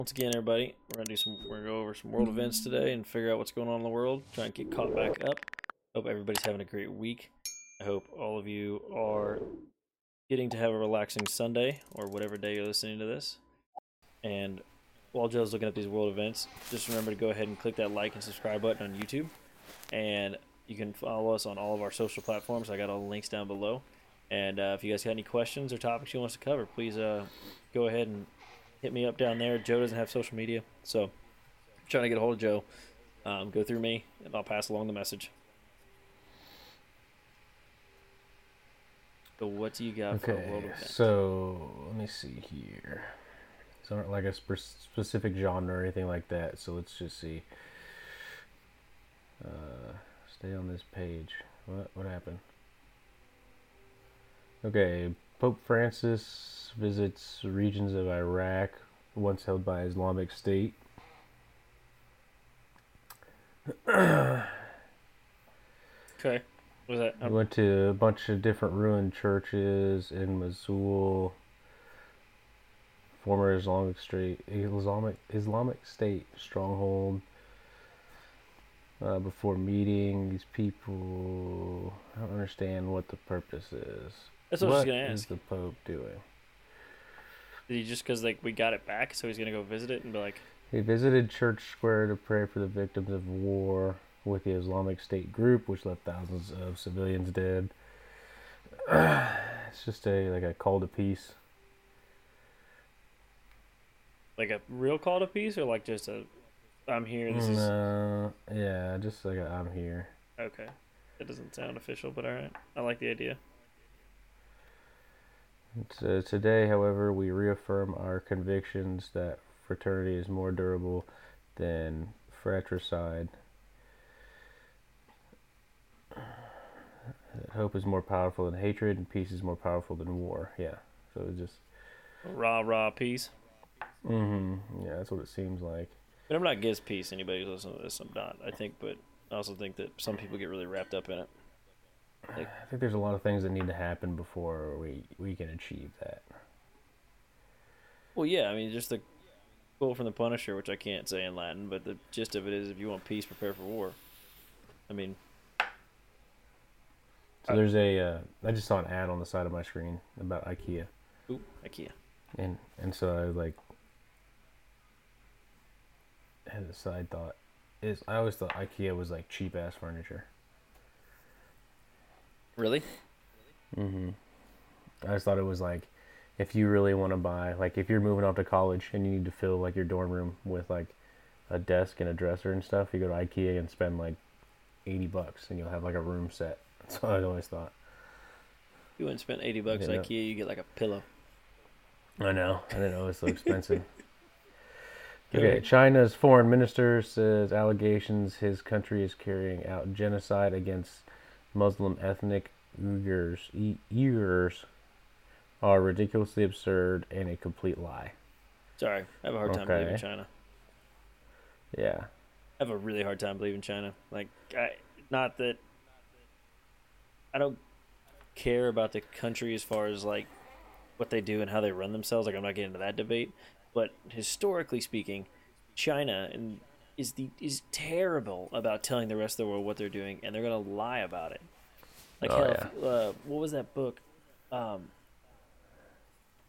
Once again, everybody, we're gonna do some. We're gonna go over some world events today and figure out what's going on in the world. Try and get caught back up. Hope everybody's having a great week. I hope all of you are getting to have a relaxing Sunday or whatever day you're listening to this. And while Joe's looking at these world events, just remember to go ahead and click that like and subscribe button on YouTube. And you can follow us on all of our social platforms. I got all the links down below. And uh, if you guys got any questions or topics you want us to cover, please uh, go ahead and hit me up down there. Joe doesn't have social media, so if you're trying to get a hold of Joe, um, go through me, and I'll pass along the message. So what do you got for a world Okay, event? so let me see here. It's not like a spe- specific genre or anything like that. So let's just see. Uh, stay on this page. What what happened? Okay, Pope Francis visits regions of Iraq once held by Islamic State. okay, was that? Um, went to a bunch of different ruined churches in Mosul, former Islamic State, Islamic Islamic State stronghold. Uh, before meeting these people, I don't understand what the purpose is. That's what I was gonna is ask. the Pope doing? Did he just because like we got it back, so he's gonna go visit it and be like, He visited Church Square to pray for the victims of war with the Islamic State group, which left thousands of civilians dead. it's just a like a call to peace. like a real call to peace, or like just a, I'm here. This is No, yeah, just like a, I'm here. okay. it doesn't sound official, but all right. I like the idea. So today, however, we reaffirm our convictions that fraternity is more durable than fratricide. Hope is more powerful than hatred, and peace is more powerful than war. Yeah, so it's just, Rah rah peace. Mm-hmm. yeah, that's what it seems like. But I'm not against peace. Anybody who's listening to this, I'm not. I think, but I also think that some people get really wrapped up in it. I think there's a lot of things that need to happen before we we can achieve that. Well, yeah, I mean, just the quote from the Punisher, which I can't say in Latin, but the gist of it is, if you want peace, prepare for war. I mean, So there's a, uh, I just saw an ad on the side of my screen about IKEA. ooh, IKEA. And and so I like had a side thought is I always thought IKEA was like cheap ass furniture. Really? Mm-hmm. I just thought it was like if you really want to buy like if you're moving off to college and you need to fill like your dorm room with like a desk and a dresser and stuff, you go to IKEA and spend like eighty bucks and you'll have like a room set. That's what I always thought. You wouldn't spend 80 bucks at IKEA, you get like a pillow. I know. I didn't know it was so expensive. Okay. China's foreign minister says allegations his country is carrying out genocide against Muslim ethnic Uyghurs, E- Uyghurs are ridiculously absurd and a complete lie. Sorry, I have a hard time believing China. Yeah. I have a really hard time believing China. Like, I, not that I don't care about the country as far as like what they do and how they run themselves. Like, I'm not getting into that debate. But historically speaking, China and is the is terrible about telling the rest of the world what they're doing, and they're gonna lie about it. Like, Oh, hell, if- uh, what was that book? Um,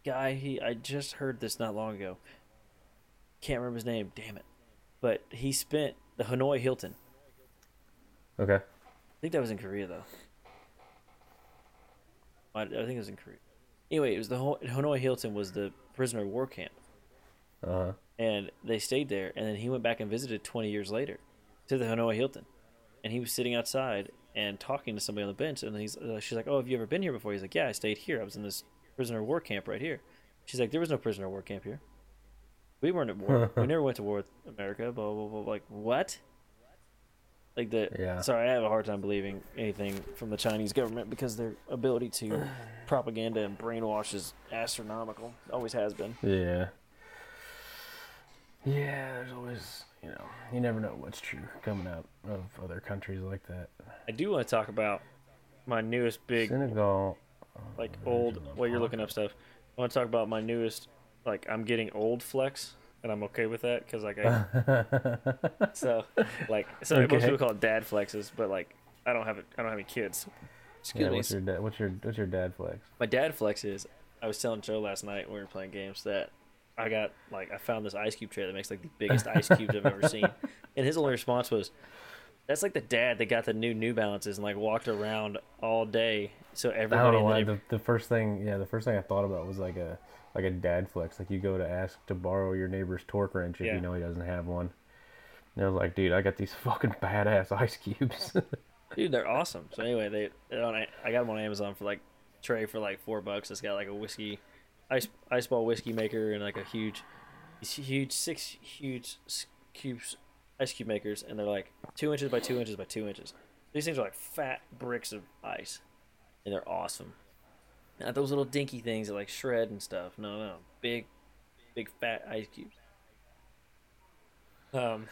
guy, he I just heard this not long ago. Can't remember his name. Damn it! But he spent the Hanoi Hilton. Okay. I think that was in Korea though. I, I think it was in Korea. Anyway, it was the Hanoi Hilton was the prisoner of war camp, Uh huh. And they stayed there. And then he went back and visited 20 years later to the Hanoi Hilton, and he was sitting outside and talking to somebody on the bench. And he's uh, she's like, "Oh, have you ever been here before?" He's like, "Yeah, I stayed here. I was in this prisoner of war camp right here." She's like, "There was no prisoner of war camp here. We weren't at war. we never went to war with America." Blah blah blah. Like what? Like the Yeah. sorry, I have a hard time believing anything from the Chinese government because their ability to propaganda and brainwash is astronomical. Always has been. Yeah. Yeah, there's always, you know, you never know what's true coming out of other countries like that. I do want to talk about my newest big Senegal. like old while you're looking up stuff. I want to talk about my newest like I'm getting old flex and I'm okay with that because like I so like so most people call it dad flexes, but like I don't have it. I don't have any kids. Excuse yeah, me. what's your dad? What's your what's your dad flex? My dad flexes. I was telling Joe last night when we were playing games that I got like I found this ice cube tray that makes like the biggest ice cubes I've ever seen, and his only response was, "That's like the dad that got the new New Balances and like walked around all day, so I don't everybody the why. The, the first thing, yeah, the first thing I thought about was like a like a dad flex. Like you go to ask to borrow your neighbor's torque wrench if Yeah. you know he doesn't have one. And I was like, dude, I got these fucking badass ice cubes. dude, they're awesome." So anyway, they they're on, I got them on Amazon for like tray for like four bucks. It's got like a whiskey, ice ice ball whiskey maker and like a huge, huge six huge cubes ice cube makers, and they're like two inches by two inches by two inches. These things are like fat bricks of ice, and they're awesome. Not those little dinky things that like shred and stuff. No, no, big, big fat ice cubes. Um,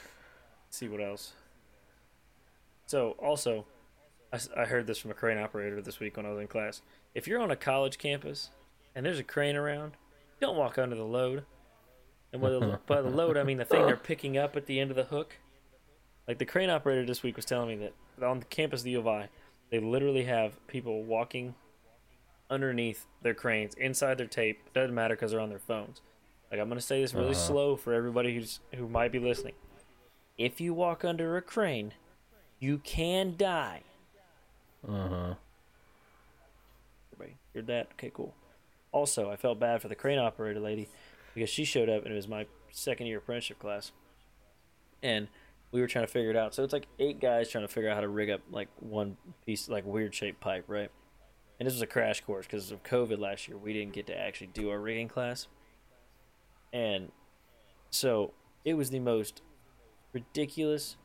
see what else. So also, I, I heard this from a crane operator this week when I was in class. If you're on a college campus and there's a crane around, don't walk under the load. And by the, by the load, I mean the thing they're picking up at the end of the hook. Like the crane operator this week was telling me that on the campus of the U of I, they literally have people walking underneath their cranes, inside their tape. Doesn't matter because they're on their phones. Like I'm gonna say this really Uh-huh. slow for everybody who's who might be listening. If you walk under a crane, you can die. uh huh. Everybody, heard that? Okay, cool. Also, I felt bad for the crane operator lady because she showed up and it was my second year apprenticeship class, and we were trying to figure it out. So it's like eight guys trying to figure out how to rig up like one piece, like weird shaped pipe, right? And this was a crash course because of COVID last year. We didn't get to actually do our rigging class, and so it was the most ridiculous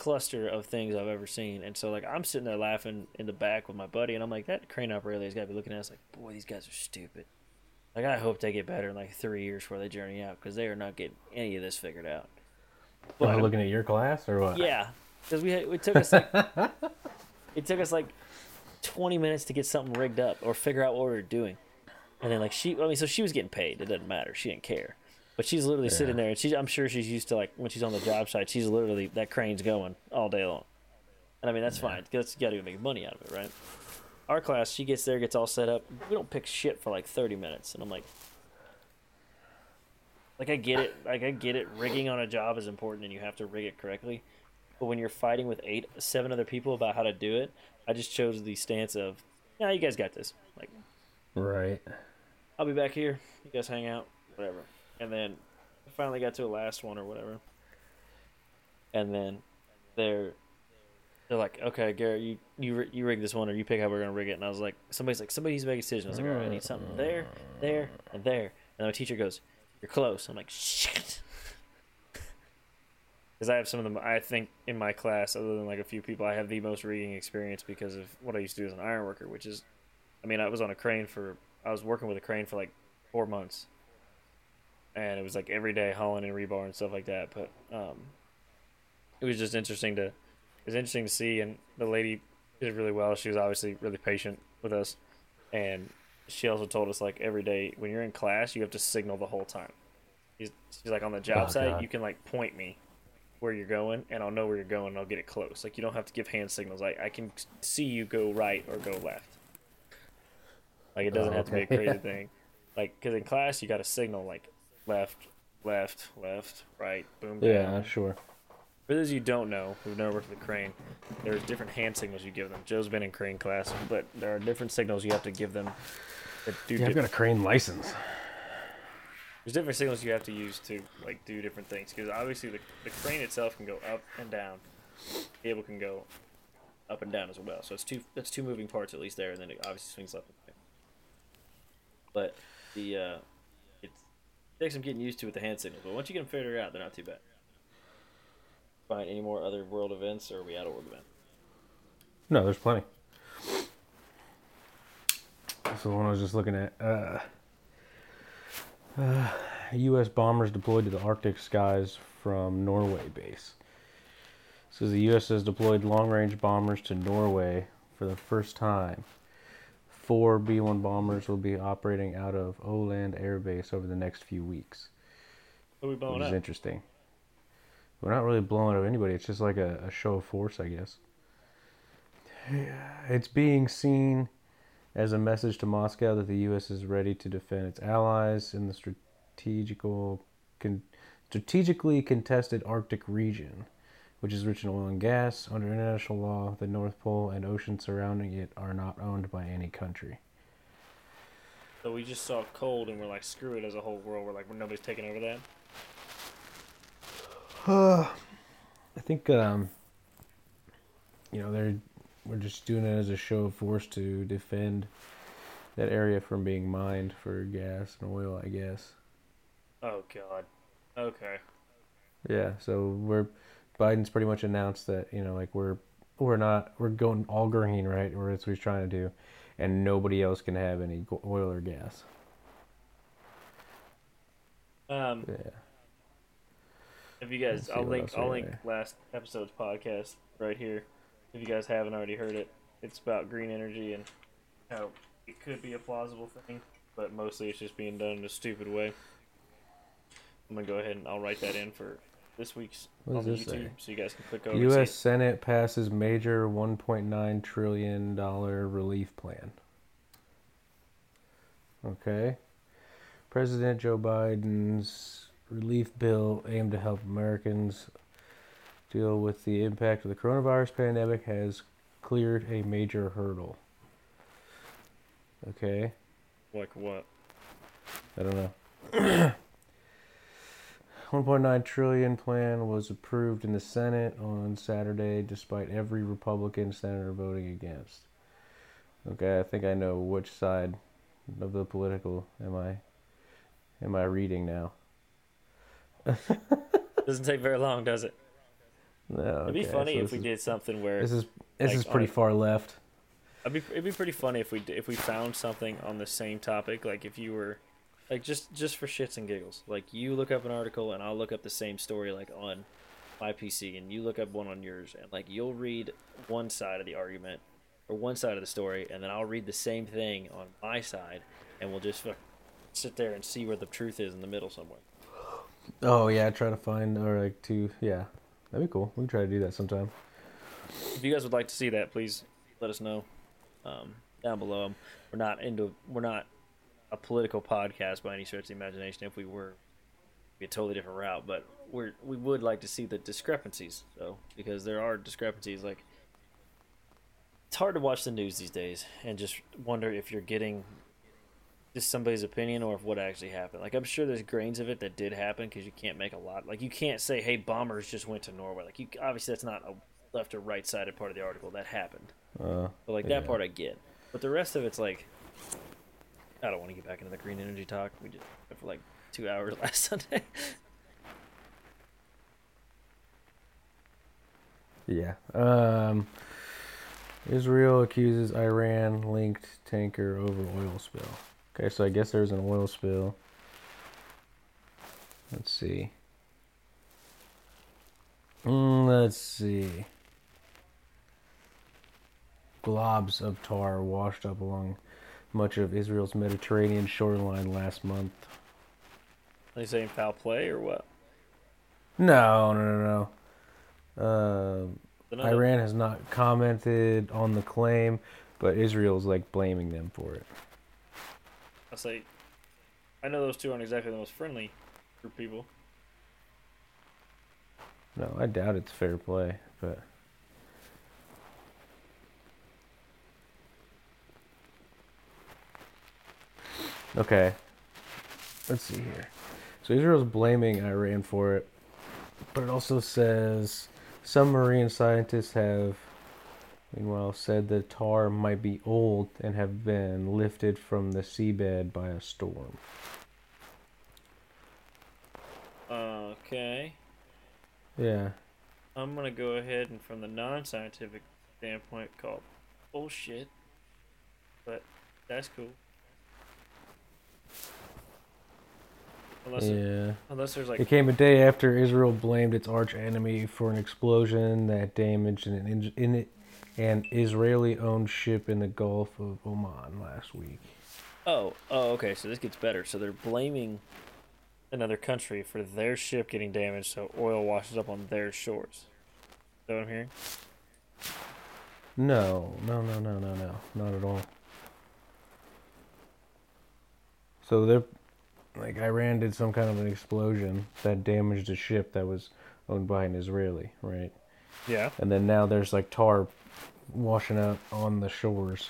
cluster of things I've ever seen. And so like I'm sitting there laughing in the back with my buddy, and I'm like, that crane operator has got to be looking at us like, boy, these guys are stupid. Like I hope they get better in like three years before they journey out because they are not getting any of this figured out. Am I looking at your class or what? Yeah, because we had, it took us like it took us like twenty minutes to get something rigged up or figure out what we were doing, and then like she, I mean, so she was getting paid. It doesn't matter. She didn't care, but she's literally sitting there, and she's I'm sure she's used to like when she's on the job site, she's literally that crane's going all day long, and I mean that's fine because you got to make money out of it, right? Our class, she gets there, gets all set up. We don't pick shit for like thirty minutes, and I'm like. Like I get it, like I get it. Rigging on a job is important, and you have to rig it correctly. But when you're fighting with eight, seven other people about how to do it, I just chose the stance of, "Yeah, you guys got this." Like, Right. I'll be back here. You guys hang out, whatever. And then finally got to a last one or whatever. And then they're they're like, "Okay, Garrett, you you you rig this one, or you pick how we're gonna rig it." And I was like, "Somebody's like, somebody needs to a decision." I was like, "All right, I need something there, there, and there." And my teacher goes, "You're close." I'm like, "Shit." Because I have some of them, I think in my class, other than like a few people, I have the most rigging experience because of what I used to do as an iron worker, which is, I mean, I was on a crane for, I was working with a crane for like four months, and it was like every day hauling and rebar and stuff like that. But um, it was just interesting to, it was interesting to see, and the lady did really well. She was obviously really patient with us, and she also told us like every day when you're in class, you have to signal the whole time. She's, she's like on the job Oh, site, God. you can like point me where you're going, and I'll know where you're going. and I'll get it close. Like you don't have to give hand signals. Like I can see you go right or go left. Like it doesn't Oh, have to be a okay. crazy thing. Like because in class you got to signal like left, left, left, right, boom, Yeah, down. sure. For those of you who don't know, who've never worked with a crane, there's different hand signals you give them. Joe's been in crane class, but there are different signals you have to give them. That do Yeah, I've got a crane license. there's different signals you have to use to like do different things because obviously the, the crane itself can go up and down the cable can go up and down as well so it's two that's two moving parts at least there and then it obviously swings left and right but the uh takes some getting used to with the hand signals but once you get them figured out they're not too bad find any more other world events or are we out of world event No, there's plenty. So the one I was just looking at, uh, uh, U.S. bombers deployed to the Arctic skies from Norway base. Says the U.S. has deployed long-range bombers to Norway for the first time four B 1 bombers will be operating out of Ørland Air Base over the next few weeks, What are we which blowing is interesting. We're not really blowing up anybody, it's just like a, a show of force, I guess. It's being seen as a message to Moscow that the U.S. is ready to defend its allies in the strategical, con, strategically contested Arctic region, which is rich in oil and gas. Under international law, the North Pole and oceans surrounding it are not owned by any country. So we just saw cold and we're like, screw it as a whole world. We're like, nobody's taking over that. I think, um, you know, they're we're just doing it as a show of force to defend that area from being mined for gas and oil, I guess. Oh god. Okay. Yeah, so we're Biden's pretty much announced that you know like we're we're not we're going all green right, or that's what he's trying to do, and nobody else can have any oil or gas. Um, Yeah, if you guys, I'll link, I'll link got last episode's podcast right here. If you guys haven't already heard it, it's about green energy and how it could be a plausible thing, but mostly it's just being done in a stupid way. I'm gonna go ahead and I'll write that in for this week's What on this YouTube, say? so you guys can click over. U.S. Senate passes major 1.9 trillion dollar relief plan. Okay, President Joe Biden's relief bill aimed to help Americans deal with the impact of the coronavirus pandemic has cleared a major hurdle. Okay. Like what? I don't know. 1.9 trillion plan was approved in the Senate on Saturday despite every Republican senator voting against. Okay, I think I know which side of the political am I am I reading now. Doesn't take very long, does it? No. It'd be funny so if we is- did something where This is this like, is pretty on- far left. It'd be, it'd be pretty funny if we if we found something on the same topic. Like if you were, like just just for shits and giggles. Like you look up an article and I'll look up the same story like on my PC, and you look up one on yours, and like you'll read one side of the argument or one side of the story, and then I'll read the same thing on my side, and we'll just sit there and see where the truth is in the middle somewhere. Oh yeah, try to find or like to yeah. That'd be cool. We can try to do that sometime. If you guys would like to see that, please let us know um, down below. We're not into we're not a political podcast by any stretch of the imagination. If we were, be a totally different route. But we're we would like to see the discrepancies, though, because there are discrepancies. Like it's hard to watch the news these days and just wonder if you're getting just somebody's opinion or if what actually happened. Like I'm sure there's grains of it that did happen because you can't make a lot. Like you can't say, "Hey, bombers just went to Norway." Like you obviously that's not a left or right sided part of the article that happened. Uh, But like Yeah. that part I get. But the rest of it's like I don't want to get back into the green energy talk. We did for like two hours last Sunday. Yeah. Um, Israel accuses Iran linked tanker over oil spill. Okay, so I guess there's an oil spill. Let's see. Mm, let's see. Globs of tar washed up along much of Israel's Mediterranean shoreline last month. Are they saying foul play or what? No, no, no, no. Uh, Another- Iran has not commented on the claim, but Israel's like blaming them for it. I say I know those two aren't exactly the most friendly group of people. No, I doubt it's fair play, but okay. Let's see here. So Israel's blaming Iran for it, but it also says some marine scientists have, meanwhile, said the tar might be old and have been lifted from the seabed by a storm. Okay. Yeah. I'm gonna go ahead and from the non scientific standpoint call bullshit. But that's cool. Unless it- Yeah. unless there's like It came a day after Israel blamed its arch enemy for an explosion that damaged an in, in, an Israeli-owned ship in the Gulf of Oman last week. Oh, oh, okay. So this gets better. So they're blaming another country for their ship getting damaged, so oil washes up on their shores. Is that what I'm hearing? No, no, no, no, no, no, not at all. So they're like Iran did some kind of an explosion that damaged a ship that was owned by an Israeli, right? Yeah. And then now there's like tar washing out on the shores.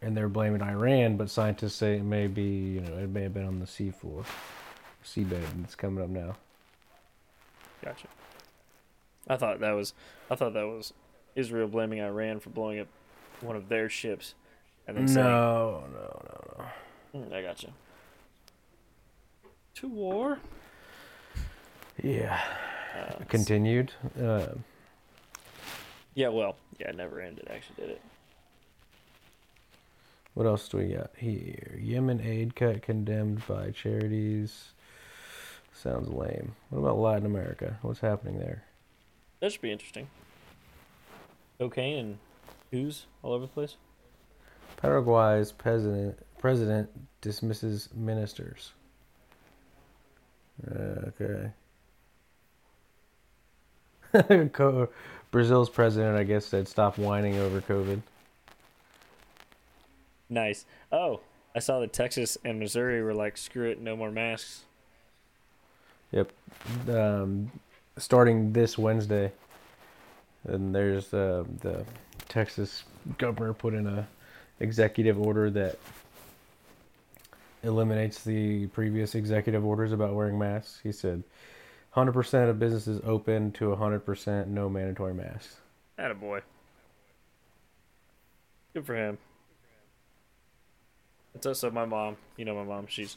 And they're blaming Iran, but scientists say it may be, you know, it may have been on the seafloor, seabed. and It's coming up now. Gotcha. I thought that was I thought that was Israel blaming Iran for blowing up one of their ships, and then saying, No, No, no, no, no. "Hmm, "I gotcha." To war. Yeah. Uh, Continued. Uh, yeah. Well. Yeah. It never ended. Actually, did it? what else do we got here? Yemen aid cut condemned by charities. Sounds lame. What about Latin America? What's happening there? That should be interesting. Cocaine and who's all over the place. Paraguay's president president dismisses ministers. Okay. Brazil's president, I guess, said stop whining over COVID. Nice. Oh, I saw that Texas and Missouri were like, "Screw it, no more masks." Yep. Um, starting this Wednesday, and there's uh, the Texas governor put in a executive order that eliminates the previous executive orders about wearing masks. He said, "100% of businesses open to 100% no mandatory masks." boy. Good for him. It's also my mom. You know my mom. She's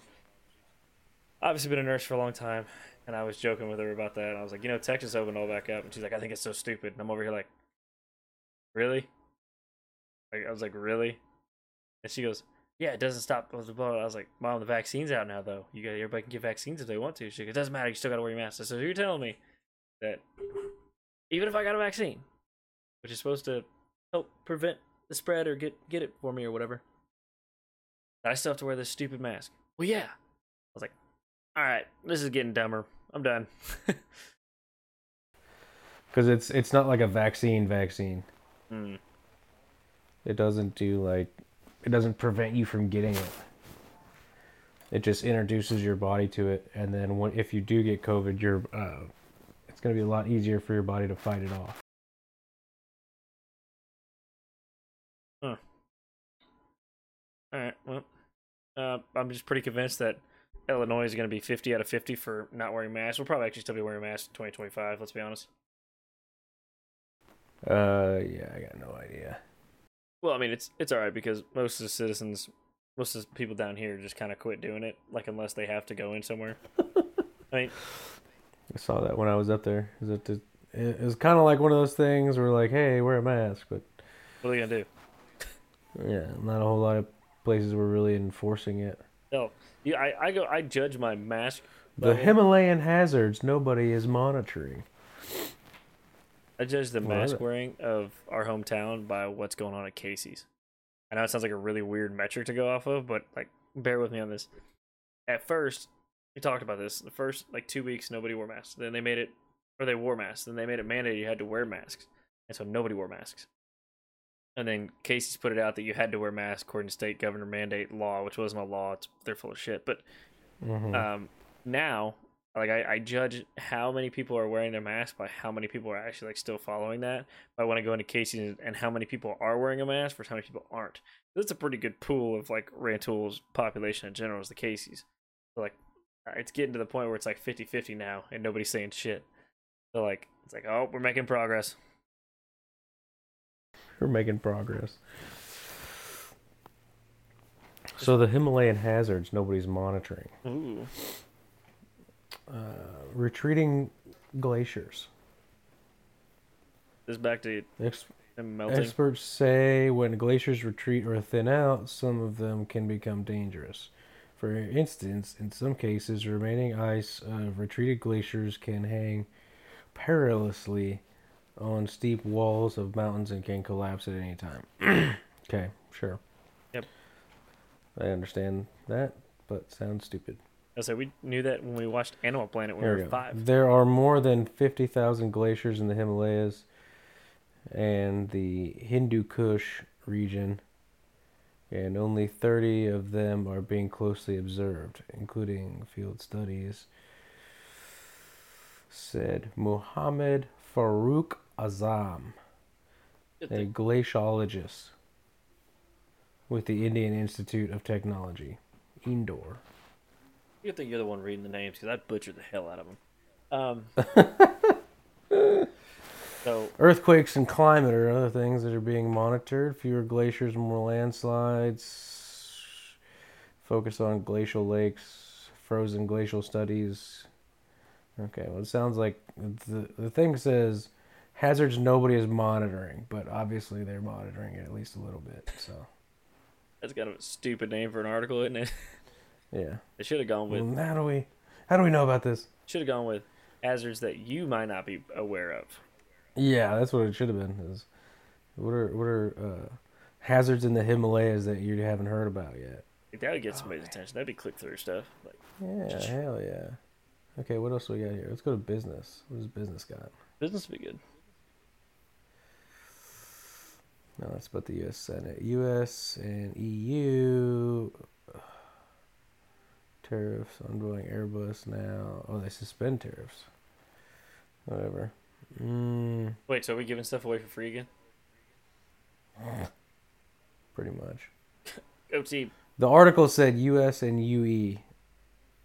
obviously been a nurse for a long time, and I was joking with her about that. I was like, you know, Texas opened all back up, and she's like, I think it's so stupid. And I'm over here like, really? Like I was like, really? And she goes, yeah, it doesn't stop. Blah, blah, blah. I was like, mom, the vaccine's out now though. You got everybody can get vaccines if they want to. She goes, it doesn't matter. You still got to wear your mask. So you're telling me that even if I got a vaccine, which is supposed to help prevent the spread or get get it for me or whatever. I still have to wear this stupid mask. Well, yeah. I was like, all right, this is getting dumber. I'm done. Because it's it's not like a vaccine vaccine. Hmm. It doesn't do like it doesn't prevent you from getting it. It just introduces your body to it, and then when, if you do get COVID, you're uh, it's going to be a lot easier for your body to fight it off. Huh. All right. Well, uh, I'm just pretty convinced that Illinois is going to be 50 out of 50 for not wearing masks. We'll probably actually still be wearing masks in 2025. Let's be honest. Uh, yeah, I got no idea. Well, I mean, it's it's all right because most of the citizens, most of the people down here just kind of quit doing it, like unless they have to go in somewhere. I mean, I saw that when I was up there. Is it? the- It was kind of like one of those things where like, hey, wear a mask, but what are they gonna do? yeah, not a whole lot of places were really enforcing it. No, yeah, I, I go, I judge my mask. The level- Himalayan hazards nobody is monitoring. I judge the Well, mask wearing of our hometown by what's going on at Casey's. I know it sounds like a really weird metric to go off of, but like, bear with me on this. At first, we talked about this. The first like two weeks, nobody wore masks. Then they made it, or they wore masks. Then they made it mandated you had to wear masks, and so nobody wore masks. And then Casey's put it out that you had to wear masks according to state governor mandate law, which wasn't a law. It's, they're full of shit. But hmm um, now like I, I judge how many people are wearing their mask by how many people are actually like still following that by when I go into Casey's and how many people are wearing a mask versus how many people aren't. That's a pretty good pool of like Rantoul's population in general is the Casey's. So like uh, it's getting to the point where it's like 50-50 now and nobody's saying shit. So like it's like oh we're making progress. We're making progress. So the Himalayan hazards nobody's monitoring. Ooh. Uh, retreating glaciers. This back to Ex- melting. experts say when glaciers retreat or thin out, some of them can become dangerous. For instance, in some cases, remaining ice of retreated glaciers can hang perilously on steep walls of mountains and can collapse at any time. okay, sure. Yep. I understand that, but sounds stupid. I said we knew that when we watched Animal Planet when we we were go. five. There are more than 50,000 glaciers in the Himalayas and the Hindu Kush region, and only 30 of them are being closely observed, including field studies, said Muhammad Farouk Azam, a glaciologist with the Indian Institute of Technology, Indore. Good thing you're the one reading the names because I butchered the hell out of them. Um, so Earthquakes and climate are other things that are being monitored. Fewer glaciers, more landslides. Focus on glacial lakes, frozen glacial studies. Okay, well, it sounds like the, the thing says hazards nobody is monitoring, but obviously they're monitoring it at least a little bit. So, that's kind of a stupid name for an article, isn't it? yeah. They should have gone with Well, how do we how do we know about this? should have gone with hazards that you might not be aware of. Yeah, that's what it should have been. Is what are what are uh, hazards in the Himalayas that you haven't heard about yet? That would get somebody's attention. That'd be click through stuff. Like Yeah, Just- hell yeah. Okay, what else do we got here? Let's go to business. What does business got? business would be good. No, that's about the U.S. Senate. U.S. and EU tariffs on Boeing, Airbus now. Oh, they suspend tariffs. Whatever. Mm, Wait, so are we giving stuff away for free again? pretty much. Go team. The article said U.S. and UE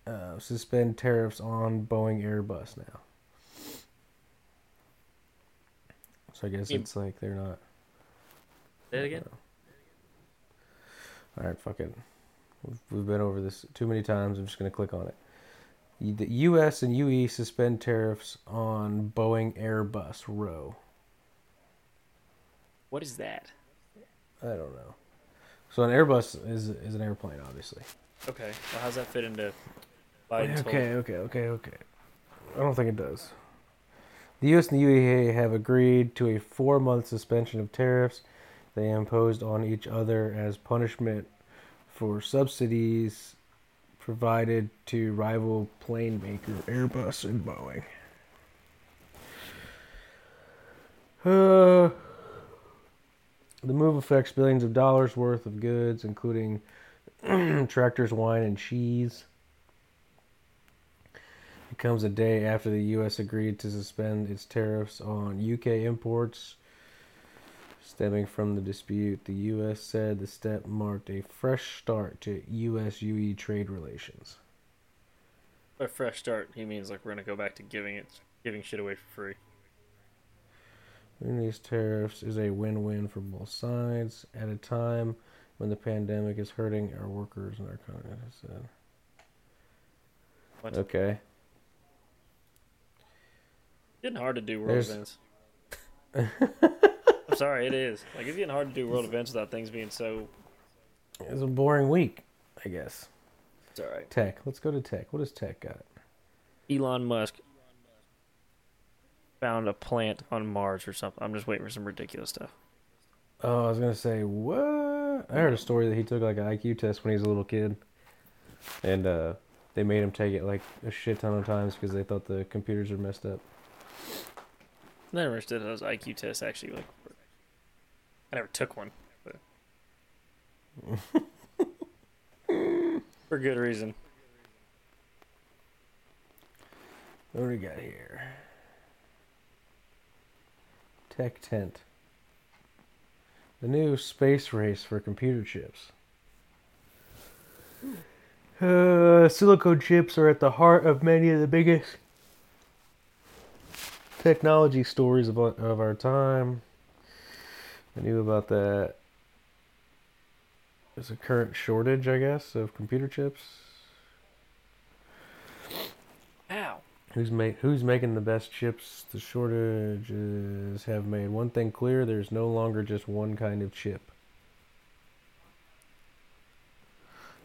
uh, suspend tariffs on Boeing, Airbus now. So I guess it's like they're not. Say it again. All right, fuck it. We've, we've been over this too many times. I'm just gonna click on it. The U.S. and UE suspend tariffs on Boeing Airbus row. What is that? I don't know. So an Airbus is is an airplane, obviously. Okay. Well, how's that fit into Biden's Okay, okay, okay, okay. I don't think it does. The U.S. and the UEA have agreed to a four-month suspension of tariffs they imposed on each other as punishment for subsidies provided to rival plane maker Airbus and Boeing. Uh, the move affects billions of dollars worth of goods, including tractors, wine, and cheese. It comes a day after the U.S. agreed to suspend its tariffs on UK imports. Stemming from the dispute, the U.S. said the step marked a fresh start to U.S. UE trade relations. A fresh start. He means like we're gonna go back to giving it, giving shit away for free. Removing these tariffs is a win win for both sides at a time when the pandemic is hurting our workers and our economy. said. What? Okay. Getting hard to do world There's- events. I'm sorry, it is. Like it's getting hard to do world events without things being so. It's a boring week, I guess. It's all right. Tech. Let's go to tech. What does tech got? Elon Musk found a plant on Mars or something. I'm just waiting for some ridiculous stuff. Oh, I was gonna say what? I heard a story that he took like an IQ test when he was a little kid, and uh, they made him take it like a shit ton of times because they thought the computers were messed up. I never understood how those IQ tests actually like. work. I never took one, but for good reason. What do we got here? Tech tent. The new space race for computer chips. Uh, silicon chips are at the heart of many of the biggest technology stories of, of our time. I knew about that. There's a current shortage, I guess, of computer chips. Ow. Who's make Who's making the best chips? The shortages have made one thing clear: there's no longer just one kind of chip.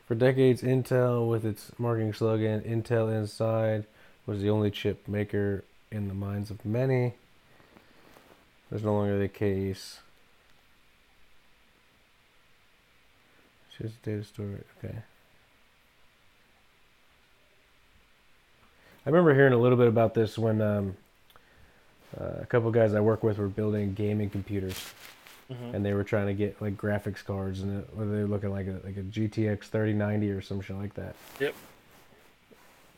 For decades, Intel, with its marketing slogan "Intel Inside," was the only chip maker in the minds of many. There's no longer the case. Just data storage. Okay. I remember hearing a little bit about this when um, uh, a couple guys I work with were building gaming computers, Mhm. and they were trying to get like graphics cards, and it, whether they were looking like a like a GTX 3090 or some shit like that. Yep.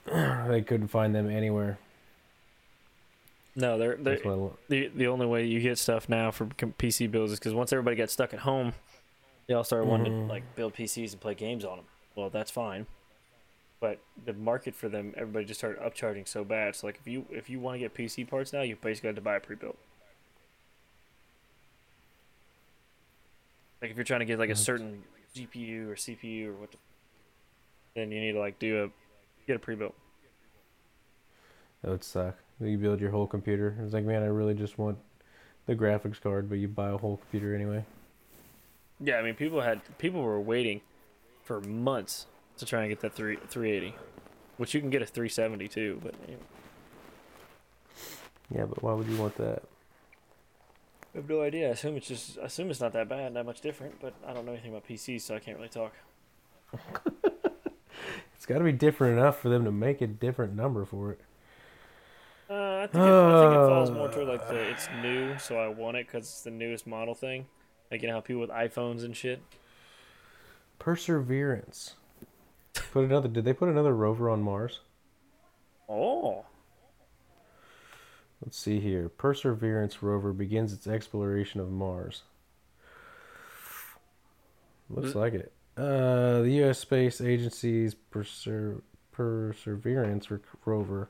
they couldn't find them anywhere. No, they're, they're the the only way you get stuff now for PC builds is because once everybody got stuck at home, they all started wanting to mm-hmm. like build PCs and play games on them. Well, that's fine, but the market for them, everybody just started upcharging so bad. So like if you if you want to get PC parts now, you basically have to buy a pre-built. Like if you're trying to get like a certain GPU or CPU or what, the, then you need to like do a get a pre-built. That would suck. You build your whole computer. It's like, man, I really just want the graphics card, but you buy a whole computer anyway. Yeah, I mean, people had people were waiting for months to try and get that three 380, which you can get a 370 too. But you know, Yeah, but why would you want that? I have no idea. I assume it's just I assume it's not that bad, not much different. But I don't know anything about PCs, so I can't really talk. It's got to be different enough for them to make a different number for it. Uh, I think it, I think it falls more toward like the it's new, so I want it because it's the newest model thing. Like you know how people with iPhones and shit. Perseverance. Put another. Did they put another rover on Mars? Oh, Let's see here. Perseverance rover begins its exploration of Mars. Looks like it. Uh, the U.S. Space Agency's Perser- Perseverance rover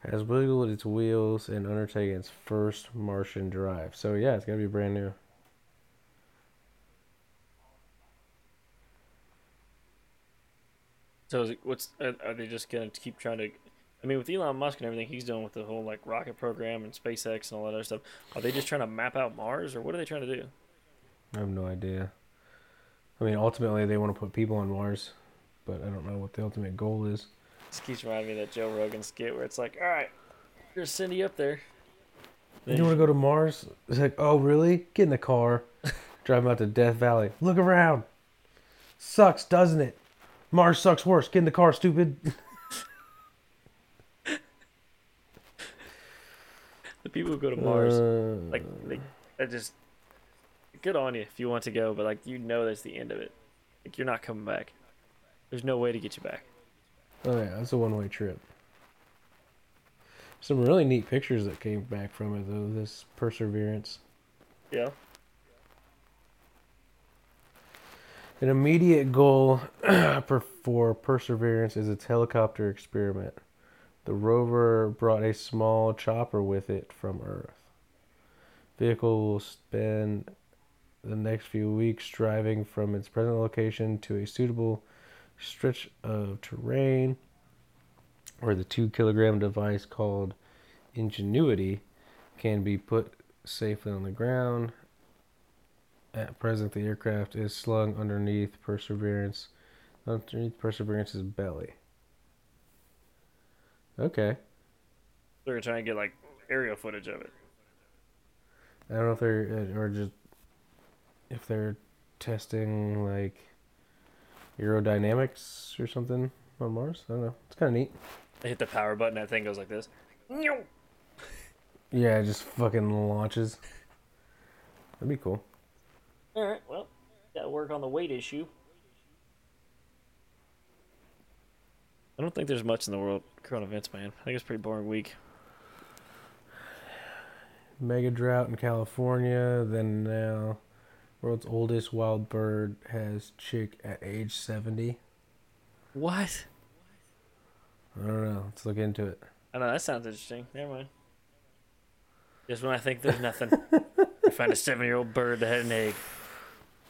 has wiggled its wheels and undertaken its first Martian drive. So yeah, it's gotta be brand new. So is it, what's are, they just gonna keep trying to? I mean, with Elon Musk and everything he's doing with the whole like rocket program and SpaceX and all that other stuff, are they just trying to map out Mars or what are they trying to do? I have no idea. I mean, ultimately they want to put people on Mars, but I don't know what the ultimate goal is. This keeps reminding me of that Joe Rogan skit where it's like, all right, there's Cindy up there. You want to go to Mars? It's like, oh, really? Get in the car. Drive out to Death Valley. Look around. Sucks, doesn't it? Mars sucks worse. Get in the car, stupid. the people who go to Mars, Uh, like, they, that just good on you if you want to go, but like you know that's the end of it. Like you're not coming back. There's no way to get you back. oh yeah, that's a one-way trip. Some really neat pictures that came back from it, though. This Perseverance. Yeah. An immediate goal for Perseverance is its helicopter experiment. The rover brought a small chopper with it from Earth. Vehicle will spend the next few weeks driving from its present location to a suitable stretch of terrain where the two kilogram device called Ingenuity can be put safely on the ground. At present, the aircraft is slung underneath Perseverance, underneath Perseverance's belly. Okay, They're trying to get like aerial footage of it. I don't know if they're uh, or just if they're testing like aerodynamics or something on Mars. I don't know. It's kind of neat. They hit the power button, that thing goes like this. Yeah, it just fucking launches. That'd be cool. Right, well, gotta work on the weight issue. I don't think there's much in the world current events, man. I think it's a pretty boring week. Mega drought in California. Then now, world's oldest wild bird has chick at age seventy. What? I don't know. Let's look into it. I know that sounds interesting. Never mind. Just when I think there's nothing, I find a seven-year-old bird that had an egg.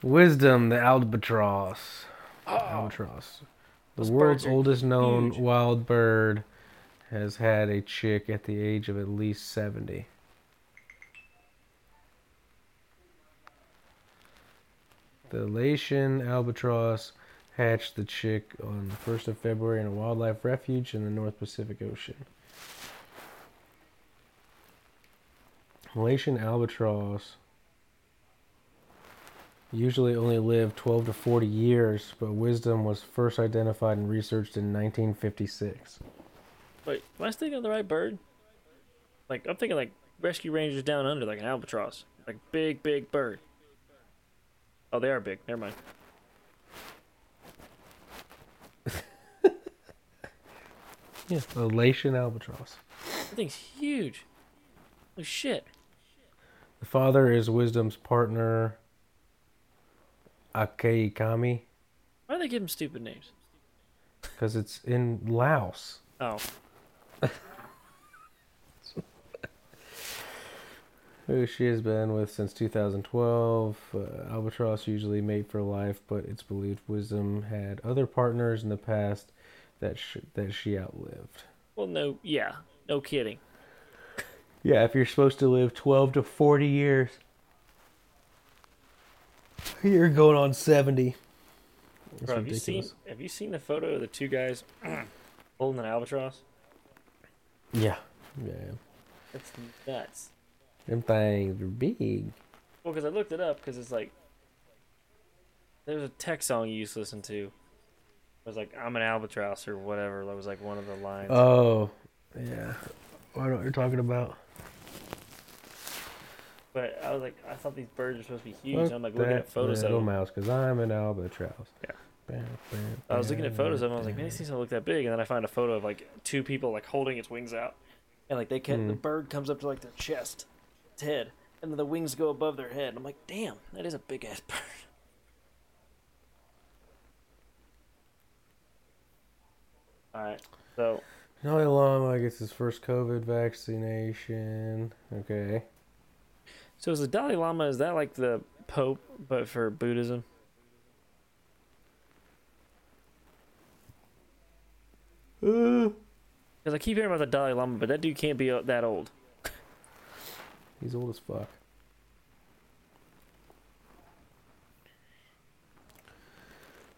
Wisdom, the albatross. Oh, Albatross. The Those world's oldest known huge. wild bird has had a chick at the age of at least 70. The Laysan albatross hatched the chick on the 1st of February in a wildlife refuge in the North Pacific Ocean. Malaysian albatross usually only live 12 to 40 years, but wisdom was first identified and researched in 1956. Wait, am I thinking of the right bird? Like I'm thinking like rescue rangers down under, like an albatross, like big, big bird. Oh, they are big. Never mind. Yeah, Malaysian albatross. That thing's huge. Oh, shit. The father is wisdom's partner, Akeakamai, Why do they give them stupid names? because it's in Laos. Oh, who she has been with since 2012. Uh, Albatross usually mate for life, but it's believed Wisdom had other partners in the past that sh- that she outlived. well, no, yeah, no kidding. Yeah, if you're supposed to live 12 to 40 years, you're going on 70. That's Bro, have you seen have you seen the photo of the two guys holding an albatross? Yeah. Yeah. That's nuts. Them things are big. Well, because I looked it up because it's like there's a tech song you used to listen to. It was like I'm an albatross or whatever. That was like one of the lines. Oh, yeah. I know what you're talking about. But I was like, I thought these birds were supposed to be huge. And I'm like looking at photos of little them. mouse, because I'm an albatross. Yeah. Bam, bam, I was looking at photos of them. I was like, man, these things don't look that big. And then I find a photo of like two people like holding its wings out, and like they can the Hmm. bird comes up to like their chest, its head, and then the wings go above their head. I'm like, damn, that is a big ass bird. All right, so Dalai Lama gets his first COVID vaccination. Okay. So is the Dalai Lama is that like the Pope but for Buddhism? Uh, Because I keep hearing about the Dalai Lama, but that dude can't be uh, that old. he's old as fuck.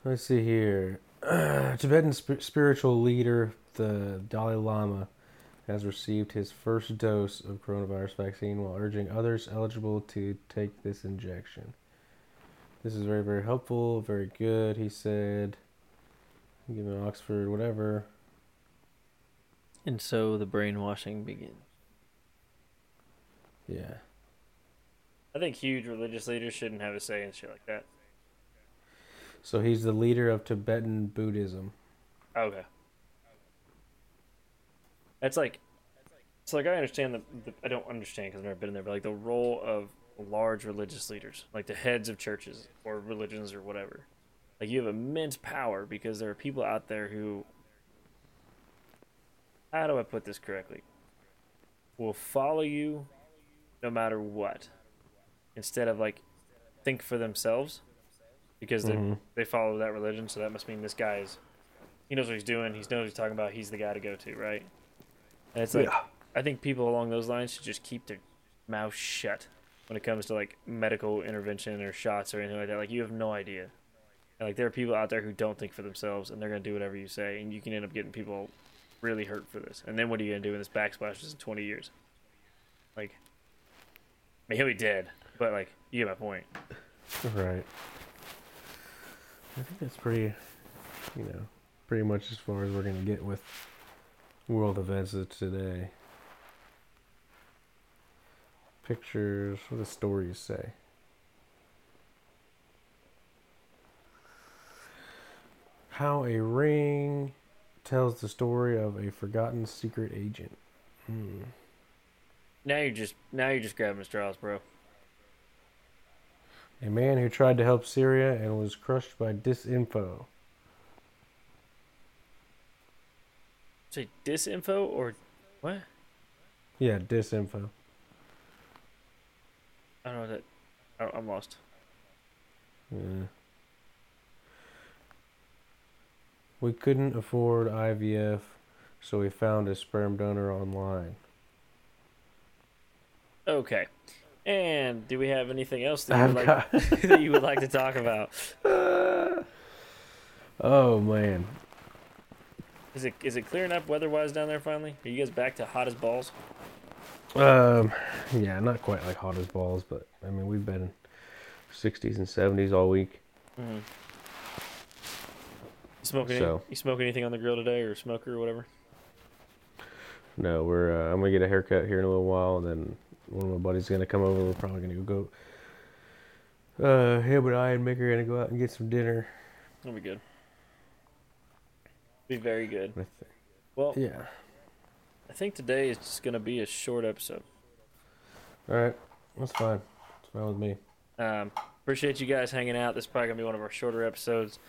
Let's see here. Tibetan sp- spiritual leader, the Dalai Lama, has received his first dose of coronavirus vaccine while urging others eligible to take this injection. This is very, very helpful, very good, he said. Given Oxford, whatever. And so the brainwashing begins. Yeah. I think huge religious leaders shouldn't have a say in shit like that. So he's the leader of Tibetan Buddhism. Okay. That's like, it's like I understand the, the I don't understand because I've never been in there, but like the role of large religious leaders, like the heads of churches or religions or whatever. Like you have immense power because there are people out there who, how do I put this correctly? Will follow you, no matter what, instead of like, think for themselves, because they Mhm. they follow that religion. So that must mean this guy is he knows what he's doing. He knows what he's talking about. He's the guy to go to, right? And it's like Yeah. I think people along those lines should just keep their mouth shut when it comes to like medical intervention or shots or anything like that. Like you have no idea. And, like there are people out there who don't think for themselves and they're gonna do whatever you say, and you can end up getting people really hurt for this. And then what are you gonna do when this backsplashes in twenty years? Like, I mean, he'll be dead, but like you get my point. Right. I think that's pretty, you know, pretty much as far as we're going to get with world events of today. Pictures, what do stories say? How a ring tells the story of a forgotten secret agent. Hmm. Now you're just now you're just grabbing straws, bro. A man who tried to help Syria and was crushed by disinfo. Say disinfo or what? Yeah, disinfo. I don't know that. I- I'm lost. Yeah. We couldn't afford IVF, so we found a sperm donor online. Okay. And do we have anything else that you I've got. that you would like to talk about? oh man, Is it is it clearing up weather-wise down there finally? Are you guys back to hot as balls? Um, yeah, not quite like hot as balls, but I mean we've been 60s and 70s all week. Mm-hmm. You smoking? So- Any, you smoke anything on the grill today, or smoker, or whatever? No, we're uh, I'm gonna get a haircut here in a little while, and then one of my buddies is gonna come over. We're probably gonna go. Uh, him and I and Mick are gonna go out and get some dinner. That'll be good. Be very good. With, Well, yeah. I think today is just gonna be a short episode. All right, that's fine. That's fine with me. Um, appreciate you guys hanging out. This is probably gonna be one of our shorter episodes.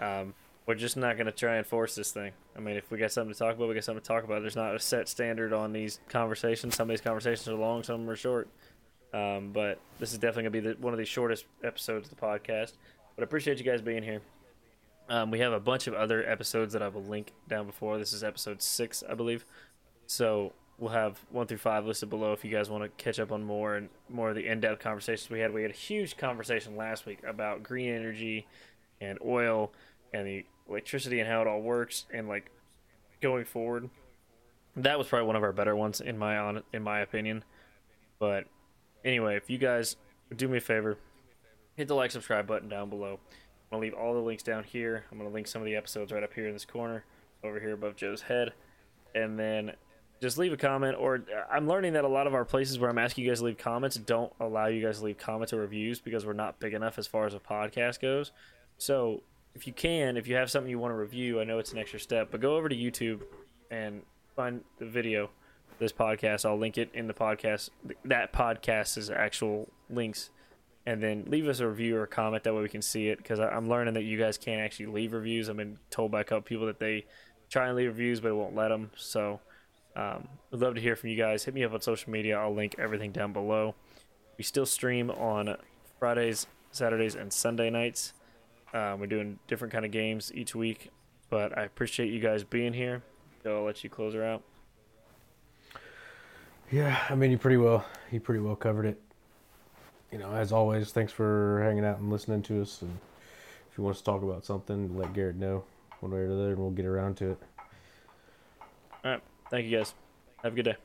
Um, we're just not gonna try and force this thing. I mean, if we got something to talk about, we got something to talk about. There's not a set standard on these conversations. Some of these conversations are long, some are short. Um, but this is definitely gonna be the, one of the shortest episodes of the podcast. But I appreciate you guys being here. Um, we have a bunch of other episodes that I will link down before. This is episode six, I believe. So we'll have one through five listed below if you guys want to catch up on more and more of the in-depth conversations we had. We had a huge conversation last week about green energy and oil and the electricity and how it all works and like going forward. That was probably one of our better ones in my on in my opinion. But anyway, if you guys do me a favor, hit the like subscribe button down below. I'm gonna leave all the links down here. I'm gonna link some of the episodes right up here in this corner, over here above Joe's head, and then just leave a comment. Or uh, I'm learning that a lot of our places where I'm asking you guys to leave comments don't allow you guys to leave comments or reviews because we're not big enough as far as a podcast goes. So if you can, if you have something you want to review, I know it's an extra step, but go over to YouTube and find the video this podcast. I'll link it in the podcast. That podcast's actual links and then leave us a review or a comment that way we can see it because i'm learning that you guys can't actually leave reviews. I've been told by a couple people that they try and leave reviews but it won't let them so um, i'd love to hear from you guys. Hit me up on social media. I'll link everything down below. We still stream on fridays saturdays and sunday nights. Um, we're doing different kind of games each week but i appreciate you guys being here. So i'll let you close her out. Yeah, I mean you pretty well you pretty well covered it. You know, as always, thanks for hanging out and listening to us. And if you want us to talk about something, let Garrett know one way or the other, and we'll get around to it. All right. Thank you guys have a good day